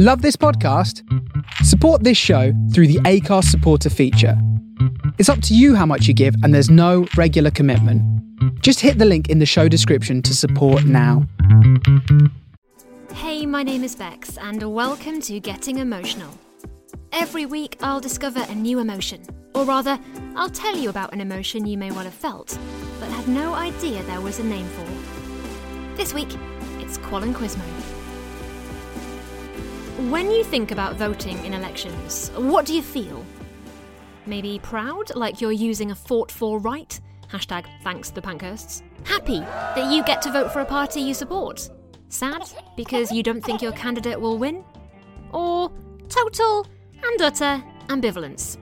Love this podcast? Support this show through the Anchor supporter feature. It's up to you how much you give, and there's no regular commitment. Just hit the link in the show description to support now. Hey, my name is Bex, and welcome to Getting Emotional. Every week, I'll discover a new emotion. Or rather, I'll tell you about an emotion you may well have felt, but had no idea there was a name for. This week, it's Qualunquismo. When you think about voting in elections, what do you feel? Maybe proud, like you're using a fought for right? Hashtag thanks the Pankhursts. Happy that you get to vote for a party you support? Sad because you don't think your candidate will win? Or total and utter ambivalence?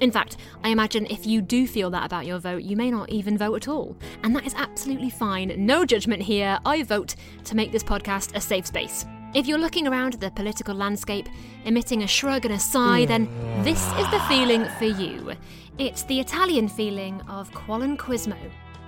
In fact, I imagine if you do feel that about your vote, you may not even vote at all. And that is absolutely fine. No judgment here. I vote to make this podcast a safe space. If you're looking around at the political landscape, emitting a shrug and a sigh, then this is the feeling for you. It's the Italian feeling of Qualunquismo.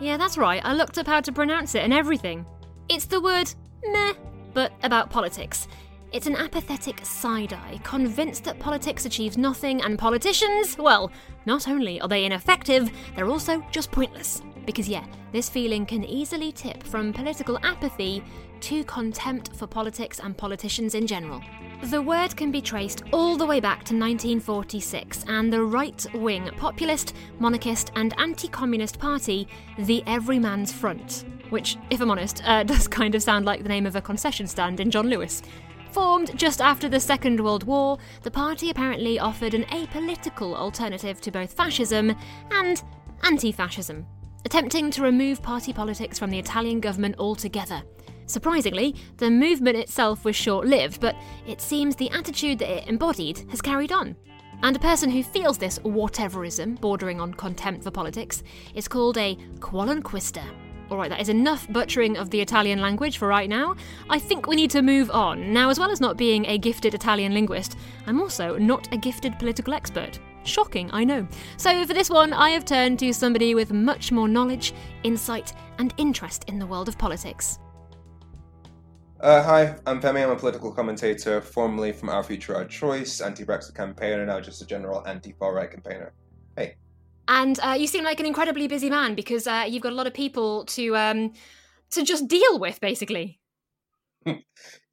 Yeah, that's right, I looked up how to pronounce it and everything. It's the word meh, but about politics. It's an apathetic side eye, convinced that politics achieves nothing, and politicians, well, not only are they ineffective, they're also just pointless. Because, yeah, this feeling can easily tip from political apathy to contempt for politics and politicians in general. The word can be traced all the way back to 1946 and the right wing populist, monarchist, and anti communist party, the Everyman's Front, which, if I'm honest, uh, does kind of sound like the name of a concession stand in John Lewis. Formed just after the Second World War, the party apparently offered an apolitical alternative to both fascism and anti fascism, attempting to remove party politics from the Italian government altogether. Surprisingly, the movement itself was short lived, but it seems the attitude that it embodied has carried on. And a person who feels this whateverism, bordering on contempt for politics, is called a qualunquista. Alright, that is enough butchering of the Italian language for right now. I think we need to move on. Now, as well as not being a gifted Italian linguist, I'm also not a gifted political expert. Shocking, I know. So, for this one, I have turned to somebody with much more knowledge, insight, and interest in the world of politics. Uh, hi, I'm Femi. I'm a political commentator, formerly from Our Future Our Choice, anti-Brexit campaigner, now just a general anti-far right campaigner. Hey. And uh, you seem like an incredibly busy man because uh, you've got a lot of people to um, to just deal with, basically.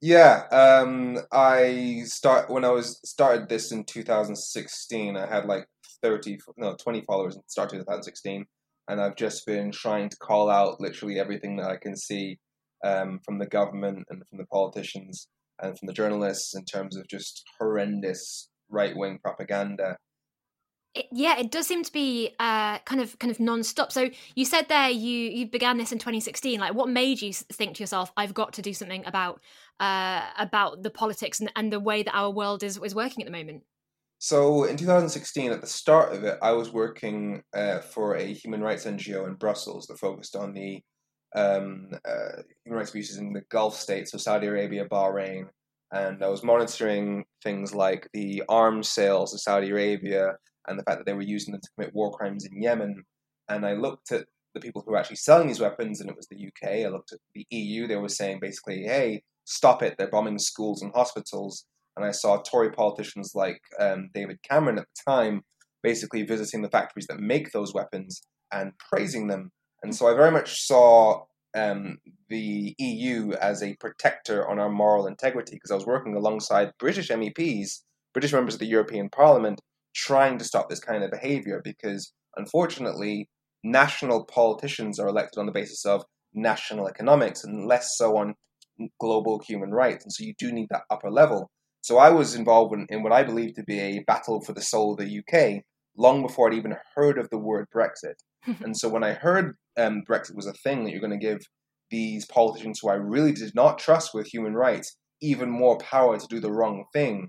yeah, um, I start when I was started this in 2016. I had like 30, no, 20 followers and started 2016, and I've just been trying to call out literally everything that I can see um, from the government and from the politicians and from the journalists in terms of just horrendous right wing propaganda. It, yeah, it does seem to be uh, kind of kind of non-stop. So you said there you you began this in 2016. Like, what made you think to yourself, "I've got to do something about uh, about the politics and, and the way that our world is is working at the moment"? So in 2016, at the start of it, I was working uh, for a human rights NGO in Brussels that focused on the um, uh, human rights abuses in the Gulf states, so Saudi Arabia, Bahrain, and I was monitoring things like the arms sales to Saudi Arabia and the fact that they were using them to commit war crimes in Yemen. And I looked at the people who were actually selling these weapons, and it was the UK. I looked at the EU. They were saying basically, "Hey, stop it! They're bombing schools and hospitals." And I saw Tory politicians like um, David Cameron at the time basically visiting the factories that make those weapons and praising them and so I very much saw um, the EU as a protector on our moral integrity because I was working alongside British MEPs, British members of the European Parliament, trying to stop this kind of behavior because unfortunately, national politicians are elected on the basis of national economics and less so on global human rights. And so you do need that upper level. So I was involved in, in what I believe to be a battle for the soul of the UK long before I'd even heard of the word Brexit. and so when I heard um, Brexit was a thing that you're going to give these politicians who I really did not trust with human rights even more power to do the wrong thing,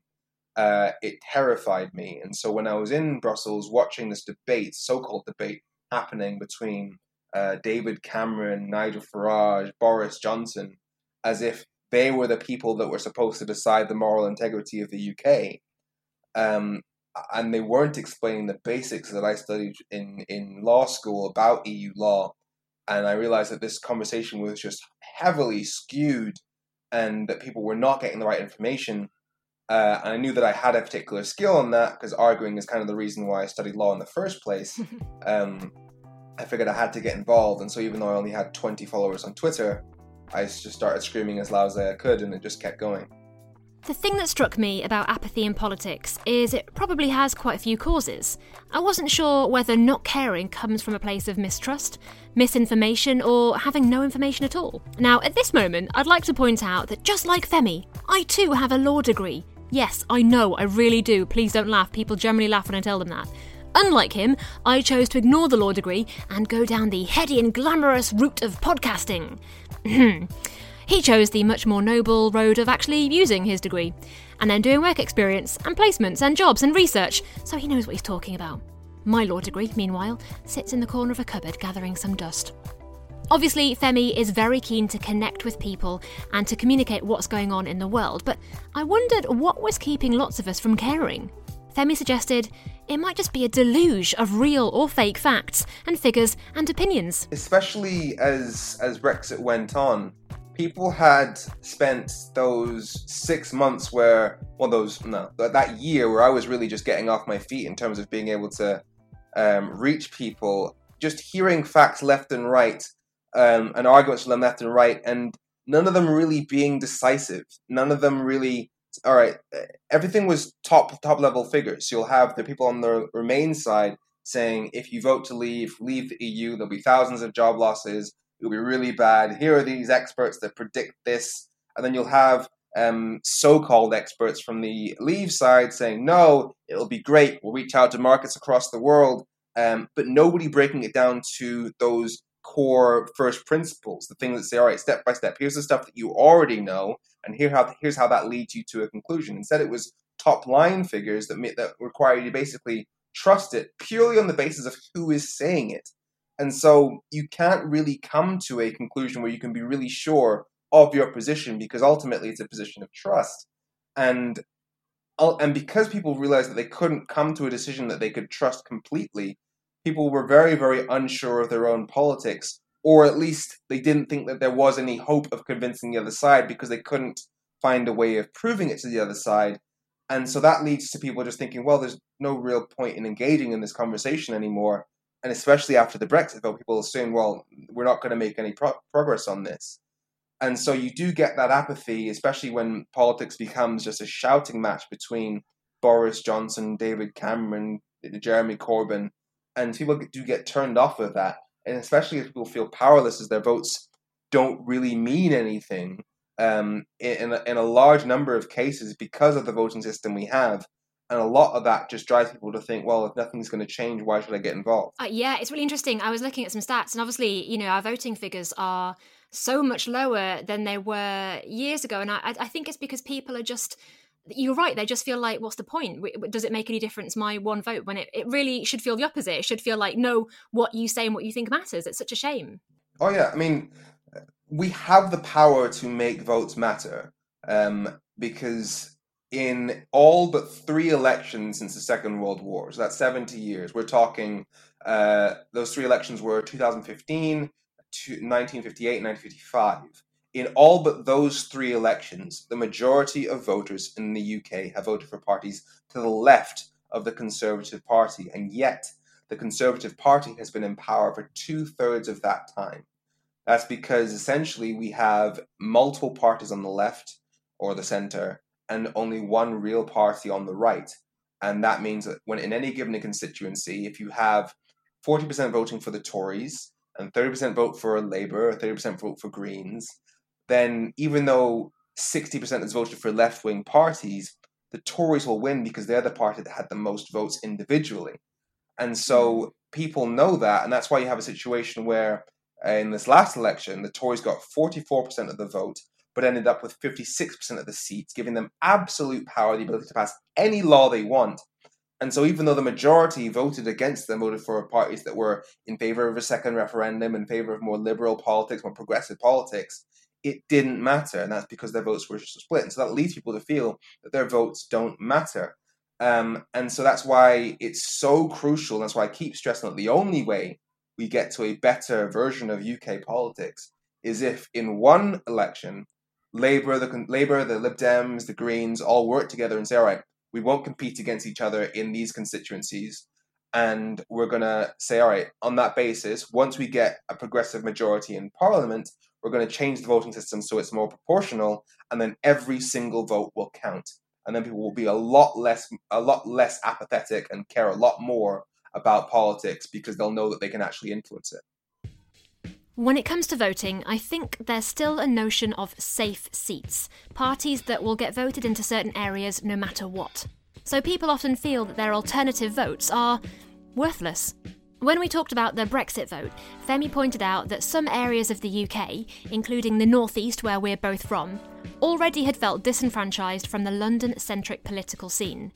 uh, it terrified me. And so when I was in Brussels watching this debate, so called debate, happening between uh, David Cameron, Nigel Farage, Boris Johnson, as if they were the people that were supposed to decide the moral integrity of the UK. Um, and they weren't explaining the basics that I studied in, in law school about EU law and I realized that this conversation was just heavily skewed and that people were not getting the right information. Uh, and I knew that I had a particular skill on that because arguing is kind of the reason why I studied law in the first place. um, I figured I had to get involved, and so even though I only had 20 followers on Twitter, I just started screaming as loud as I could, and it just kept going. The thing that struck me about apathy in politics is it probably has quite a few causes. I wasn't sure whether not caring comes from a place of mistrust, misinformation, or having no information at all. Now, at this moment, I'd like to point out that just like Femi, I too have a law degree. Yes, I know, I really do. Please don't laugh. People generally laugh when I tell them that. Unlike him, I chose to ignore the law degree and go down the heady and glamorous route of podcasting. He chose the much more noble road of actually using his degree, and then doing work experience, and placements, and jobs, and research, so he knows what he's talking about. My law degree, meanwhile, sits in the corner of a cupboard gathering some dust. Obviously, Femi is very keen to connect with people and to communicate what's going on in the world, but I wondered what was keeping lots of us from caring. Femi suggested it might just be a deluge of real or fake facts and figures and opinions. Especially as as Brexit went on, people had spent those six months where, well, those no, that year where I was really just getting off my feet in terms of being able to um, reach people, just hearing facts left and right, um, and arguments from them left and right, and none of them really being decisive. None of them really. All right, everything was top top level figures. You'll have the people on the Remain side saying, if you vote to leave, leave the EU, there'll be thousands of job losses it'll be really bad. Here are these experts that predict this, and then you'll have um, so-called experts from the leave side saying, "No, it'll be great. We'll reach out to markets across the world," um, but nobody breaking it down to those core first principles, the things that say, "All right, step by step. Here's the stuff that you already know, and here how here's how that leads you to a conclusion." Instead, it was top line figures that that require you to basically trust it purely on the basis of who is saying it. And so you can't really come to a conclusion where you can be really sure of your position because ultimately it's a position of trust. And and because people realized that they couldn't come to a decision that they could trust completely, people were very, very unsure of their own politics, or at least they didn't think that there was any hope of convincing the other side because they couldn't find a way of proving it to the other side. And so that leads to people just thinking, well, there's no real point in engaging in this conversation anymore and especially after the Brexit vote, people assume, well, we're not going to make any pro- progress on this. And so you do get that apathy, especially when politics becomes just a shouting match between Boris Johnson, David Cameron, Jeremy Corbyn, and people do get turned off of that. And especially if people feel powerless as their votes don't really mean anything um, in, in a large number of cases because of the voting system we have and a lot of that just drives people to think, well, if nothing's going to change, why should I get involved? Uh, yeah, it's really interesting. I was looking at some stats, and obviously, you know, our voting figures are so much lower than they were years ago, and I, I think it's because people are just. You're right. They just feel like, what's the point? Does it make any difference my one vote? When it, it really should feel the opposite. It should feel like, no, what you say and what you think matters. It's such a shame. Oh yeah, I mean, we have the power to make votes matter um, because in all but three elections since the Second World War. So that's 70 years. We're talking, uh, those three elections were 2015, 1958, and 1955. In all but those three elections, the majority of voters in the UK have voted for parties to the left of the Conservative Party, and yet the Conservative Party has been in power for two thirds of that time. That's because essentially we have multiple parties on the left or the centre and only one real party on the right. And that means that when in any given constituency, if you have 40% voting for the Tories and 30% vote for Labour or 30% vote for Greens, then even though 60% is voted for left wing parties, the Tories will win because they're the party that had the most votes individually. And so hmm. people know that, and that's why you have a situation where uh, in this last election, the Tories got 44% of the vote, but ended up with 56% of the seats, giving them absolute power, the ability to pass any law they want. And so, even though the majority voted against them, voted for parties that were in favor of a second referendum, in favor of more liberal politics, more progressive politics, it didn't matter. And that's because their votes were just split. And so that leads people to feel that their votes don't matter. Um, and so that's why it's so crucial. That's why I keep stressing that the only way we get to a better version of UK politics is if in one election Labour, the Labour, the Lib Dems, the Greens all work together and say, all right, we won't compete against each other in these constituencies. And we're going to say, all right, on that basis, once we get a progressive majority in Parliament, we're going to change the voting system so it's more proportional, and then every single vote will count. And then people will be a lot less, a lot less apathetic and care a lot more about politics because they'll know that they can actually influence it. When it comes to voting, I think there's still a notion of safe seats, parties that will get voted into certain areas no matter what. So people often feel that their alternative votes are worthless. When we talked about the Brexit vote, Femi pointed out that some areas of the UK, including the northeast where we're both from, already had felt disenfranchised from the London centric political scene.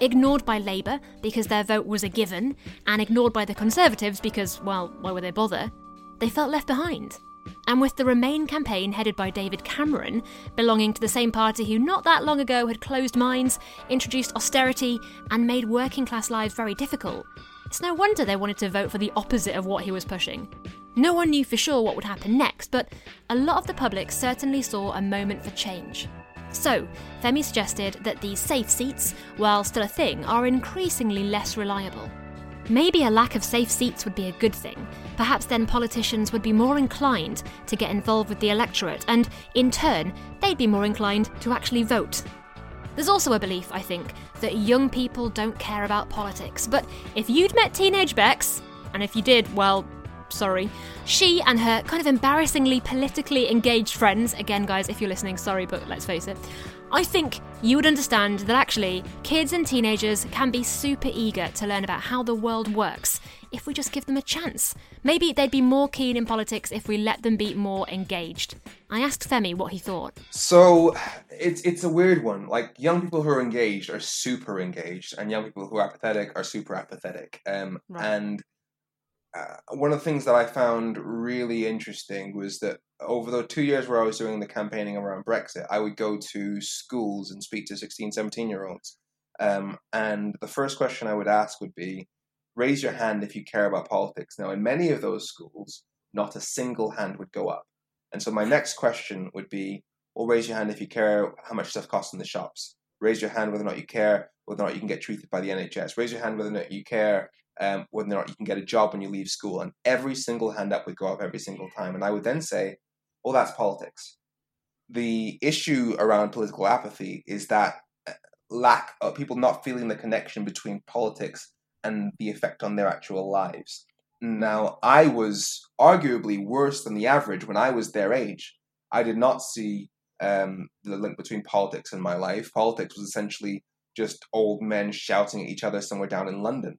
Ignored by Labour because their vote was a given, and ignored by the Conservatives because, well, why would they bother? They felt left behind. And with the Remain campaign headed by David Cameron, belonging to the same party who not that long ago had closed mines, introduced austerity, and made working class lives very difficult, it's no wonder they wanted to vote for the opposite of what he was pushing. No one knew for sure what would happen next, but a lot of the public certainly saw a moment for change. So, Femi suggested that these safe seats, while still a thing, are increasingly less reliable. Maybe a lack of safe seats would be a good thing. Perhaps then politicians would be more inclined to get involved with the electorate, and in turn, they'd be more inclined to actually vote. There's also a belief, I think, that young people don't care about politics, but if you'd met teenage Bex, and if you did, well, sorry, she and her kind of embarrassingly politically engaged friends, again, guys, if you're listening, sorry, but let's face it, I think you would understand that actually kids and teenagers can be super eager to learn about how the world works if we just give them a chance. Maybe they'd be more keen in politics if we let them be more engaged. I asked Femi what he thought. So it's it's a weird one. Like young people who are engaged are super engaged, and young people who are apathetic are super apathetic. Um, right. And uh, one of the things that I found really interesting was that over the two years where I was doing the campaigning around Brexit, I would go to schools and speak to 16, 17 year olds. Um, and the first question I would ask would be raise your hand if you care about politics. Now, in many of those schools, not a single hand would go up. And so my next question would be well, raise your hand if you care how much stuff costs in the shops. Raise your hand whether or not you care whether or not you can get treated by the NHS. Raise your hand whether or not you care um, whether or not you can get a job when you leave school. And every single hand up would go up every single time. And I would then say, well, that's politics. The issue around political apathy is that uh, lack of people not feeling the connection between politics and the effect on their actual lives. Now, I was arguably worse than the average when I was their age. I did not see um, the link between politics and my life. Politics was essentially just old men shouting at each other somewhere down in London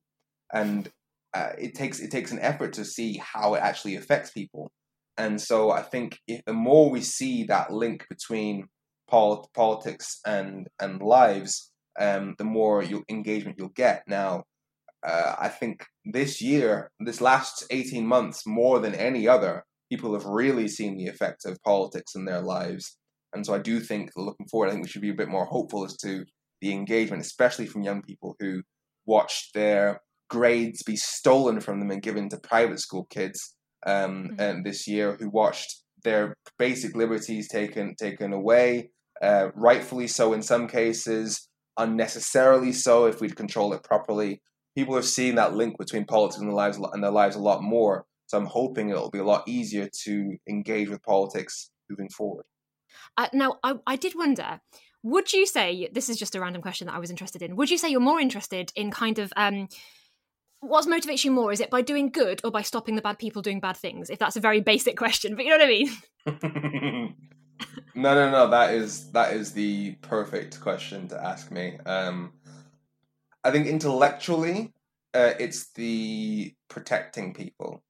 and uh, it takes it takes an effort to see how it actually affects people. And so I think if the more we see that link between pol- politics and and lives, um, the more you engagement you'll get. Now, uh, I think this year, this last eighteen months, more than any other, people have really seen the effects of politics in their lives. And so I do think, looking forward, I think we should be a bit more hopeful as to the engagement, especially from young people who watched their grades be stolen from them and given to private school kids um, mm-hmm. and this year who watched their basic liberties taken taken away, uh, rightfully so in some cases, unnecessarily so if we'd control it properly. People have seen that link between politics and their lives and their lives a lot more. So I'm hoping it'll be a lot easier to engage with politics moving forward. Uh, now, I, I did wonder would you say this is just a random question that I was interested in? Would you say you're more interested in kind of um, what motivates you more? Is it by doing good or by stopping the bad people doing bad things? If that's a very basic question, but you know what I mean. no, no, no. That is that is the perfect question to ask me. Um, I think intellectually, uh, it's the protecting people.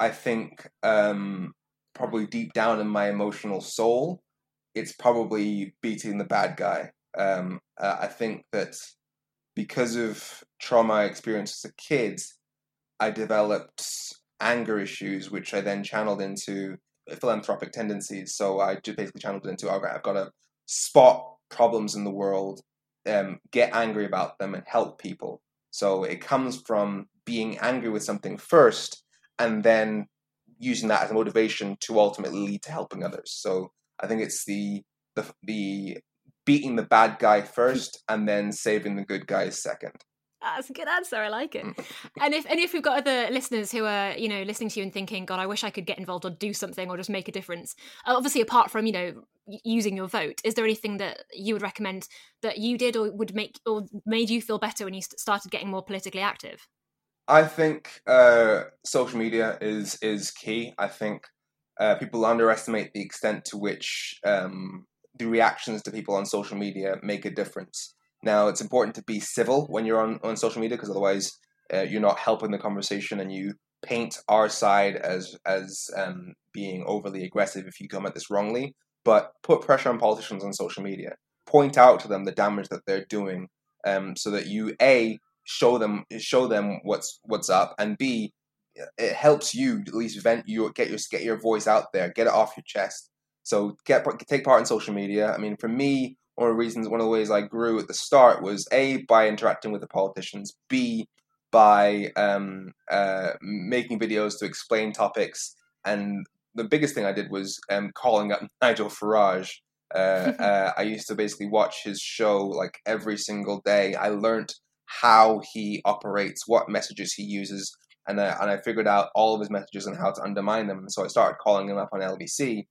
I think um, probably deep down in my emotional soul, it's probably beating the bad guy. Um, uh, I think that because of trauma I experienced as a kid, I developed anger issues, which I then channeled into philanthropic tendencies. So I just basically channeled it into I've got to spot problems in the world, um, get angry about them, and help people. So it comes from being angry with something first, and then using that as a motivation to ultimately lead to helping others. So I think it's the the the beating the bad guy first and then saving the good guys second. That's a good answer. I like it. and if and if we've got other listeners who are you know listening to you and thinking, God, I wish I could get involved or do something or just make a difference. Uh, obviously, apart from you know using your vote, is there anything that you would recommend that you did or would make or made you feel better when you started getting more politically active? I think uh, social media is is key. I think uh, people underestimate the extent to which um, the reactions to people on social media make a difference. Now, it's important to be civil when you're on, on social media because otherwise uh, you're not helping the conversation and you paint our side as as um, being overly aggressive if you come at this wrongly. But put pressure on politicians on social media. Point out to them the damage that they're doing, um, so that you a show them show them what's what's up, and b it helps you at least vent your get your get your voice out there, get it off your chest. So get take part in social media. I mean, for me, one of the reasons, one of the ways I grew at the start was a by interacting with the politicians, b by um, uh, making videos to explain topics, and the biggest thing I did was um, calling up Nigel Farage. Uh, uh, I used to basically watch his show like every single day. I learned how he operates, what messages he uses, and I, and I figured out all of his messages and how to undermine them. And so I started calling him up on LBC,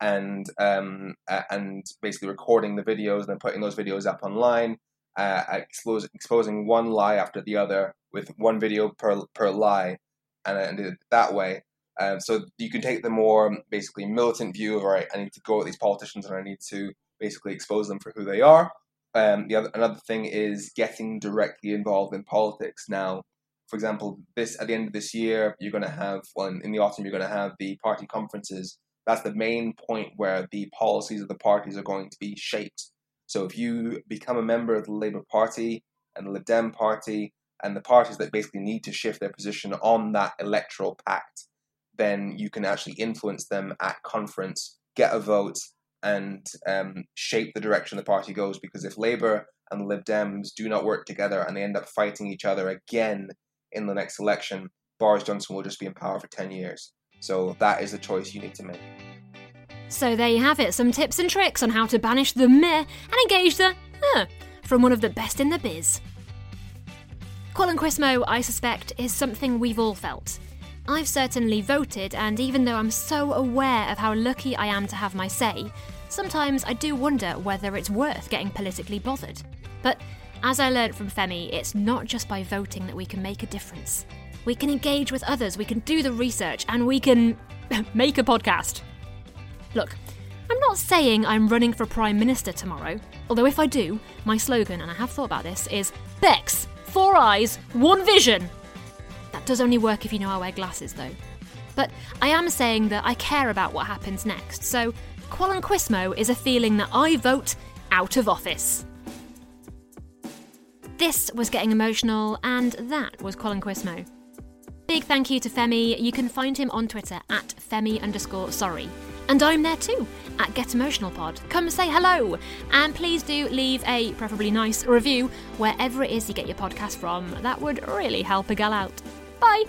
and um, uh, and basically recording the videos and then putting those videos up online, uh, expose, exposing one lie after the other with one video per per lie, and did it that way. Um, so you can take the more basically militant view of all right, I need to go at these politicians and I need to basically expose them for who they are. Um, the other another thing is getting directly involved in politics. Now, for example, this at the end of this year, you're going to have well in, in the autumn, you're going to have the party conferences that's the main point where the policies of the parties are going to be shaped. So if you become a member of the Labour Party and the Lib Dem Party and the parties that basically need to shift their position on that electoral pact, then you can actually influence them at conference, get a vote, and um, shape the direction the party goes. Because if Labour and the Lib Dems do not work together and they end up fighting each other again in the next election, Boris Johnson will just be in power for 10 years. So that is the choice you need to make. So there you have it some tips and tricks on how to banish the meh and engage the huh from one of the best in the biz. Qualunquismo, I suspect, is something we've all felt. I've certainly voted, and even though I'm so aware of how lucky I am to have my say, sometimes I do wonder whether it's worth getting politically bothered. But as I learned from Femi, it's not just by voting that we can make a difference we can engage with others, we can do the research, and we can make a podcast. Look, I'm not saying I'm running for Prime Minister tomorrow, although if I do, my slogan, and I have thought about this, is Bex, four eyes, one vision. That does only work if you know I wear glasses, though. But I am saying that I care about what happens next, so Quismo is a feeling that I vote out of office. This was getting emotional, and that was Qualunquismo. Big thank you to Femi. You can find him on Twitter at Femi underscore sorry. And I'm there too, at Get Emotional Pod. Come say hello. And please do leave a preferably nice review wherever it is you get your podcast from. That would really help a gal out. Bye.